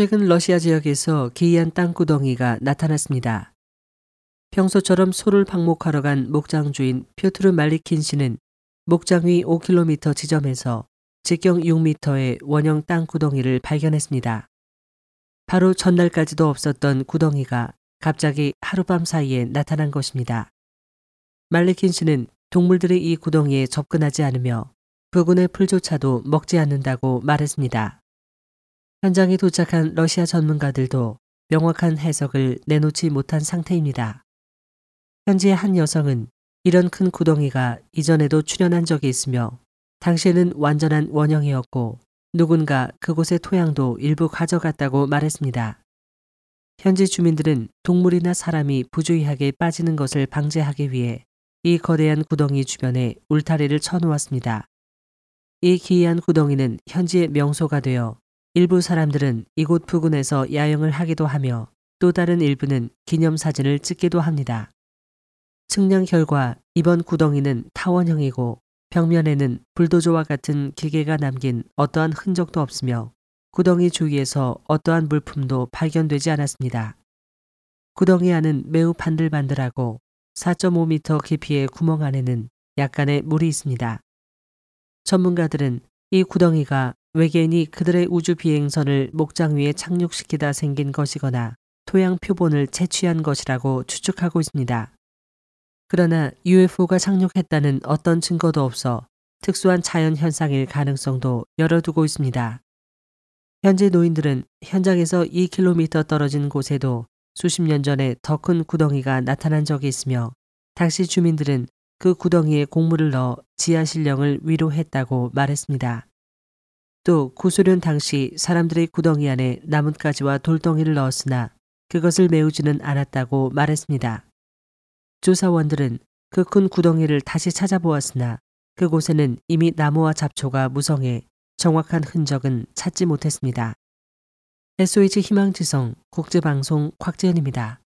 최근 러시아 지역에서 기이한 땅구덩이가 나타났습니다. 평소처럼 소를 방목하러 간 목장 주인 퓨트르 말리킨 씨는 목장 위 5km 지점에서 직경 6m의 원형 땅구덩이를 발견했습니다. 바로 전날까지도 없었던 구덩이가 갑자기 하룻밤 사이에 나타난 것입니다. 말리킨 씨는 동물들이 이 구덩이에 접근하지 않으며 부근의 풀조차도 먹지 않는다고 말했습니다. 현장에 도착한 러시아 전문가들도 명확한 해석을 내놓지 못한 상태입니다. 현지의 한 여성은 이런 큰 구덩이가 이전에도 출현한 적이 있으며 당시에는 완전한 원형이었고 누군가 그곳의 토양도 일부 가져갔다고 말했습니다. 현지 주민들은 동물이나 사람이 부주의하게 빠지는 것을 방지하기 위해 이 거대한 구덩이 주변에 울타리를 쳐놓았습니다. 이 기이한 구덩이는 현지의 명소가 되어 일부 사람들은 이곳 부근에서 야영을 하기도 하며 또 다른 일부는 기념사진을 찍기도 합니다. 측량 결과 이번 구덩이는 타원형이고 벽면에는 불도저와 같은 기계가 남긴 어떠한 흔적도 없으며 구덩이 주위에서 어떠한 물품도 발견되지 않았습니다. 구덩이 안은 매우 반들반들하고 4.5m 깊이의 구멍 안에는 약간의 물이 있습니다. 전문가들은 이 구덩이가 외계인이 그들의 우주 비행선을 목장 위에 착륙시키다 생긴 것이거나 토양 표본을 채취한 것이라고 추측하고 있습니다. 그러나 UFO가 착륙했다는 어떤 증거도 없어 특수한 자연 현상일 가능성도 열어두고 있습니다. 현재 노인들은 현장에서 2km 떨어진 곳에도 수십 년 전에 더 큰 구덩이가 나타난 적이 있으며 당시 주민들은 그 구덩이에 곡물을 넣어 지하 실령을 위로했다고 말했습니다. 또 구소련 당시 사람들의 구덩이 안에 나뭇가지와 돌덩이를 넣었으나 그것을 메우지는 않았다고 말했습니다. 조사원들은 그 큰 구덩이를 다시 찾아보았으나 그곳에는 이미 나무와 잡초가 무성해 정확한 흔적은 찾지 못했습니다. SOH 희망지성 국제방송 곽재현입니다.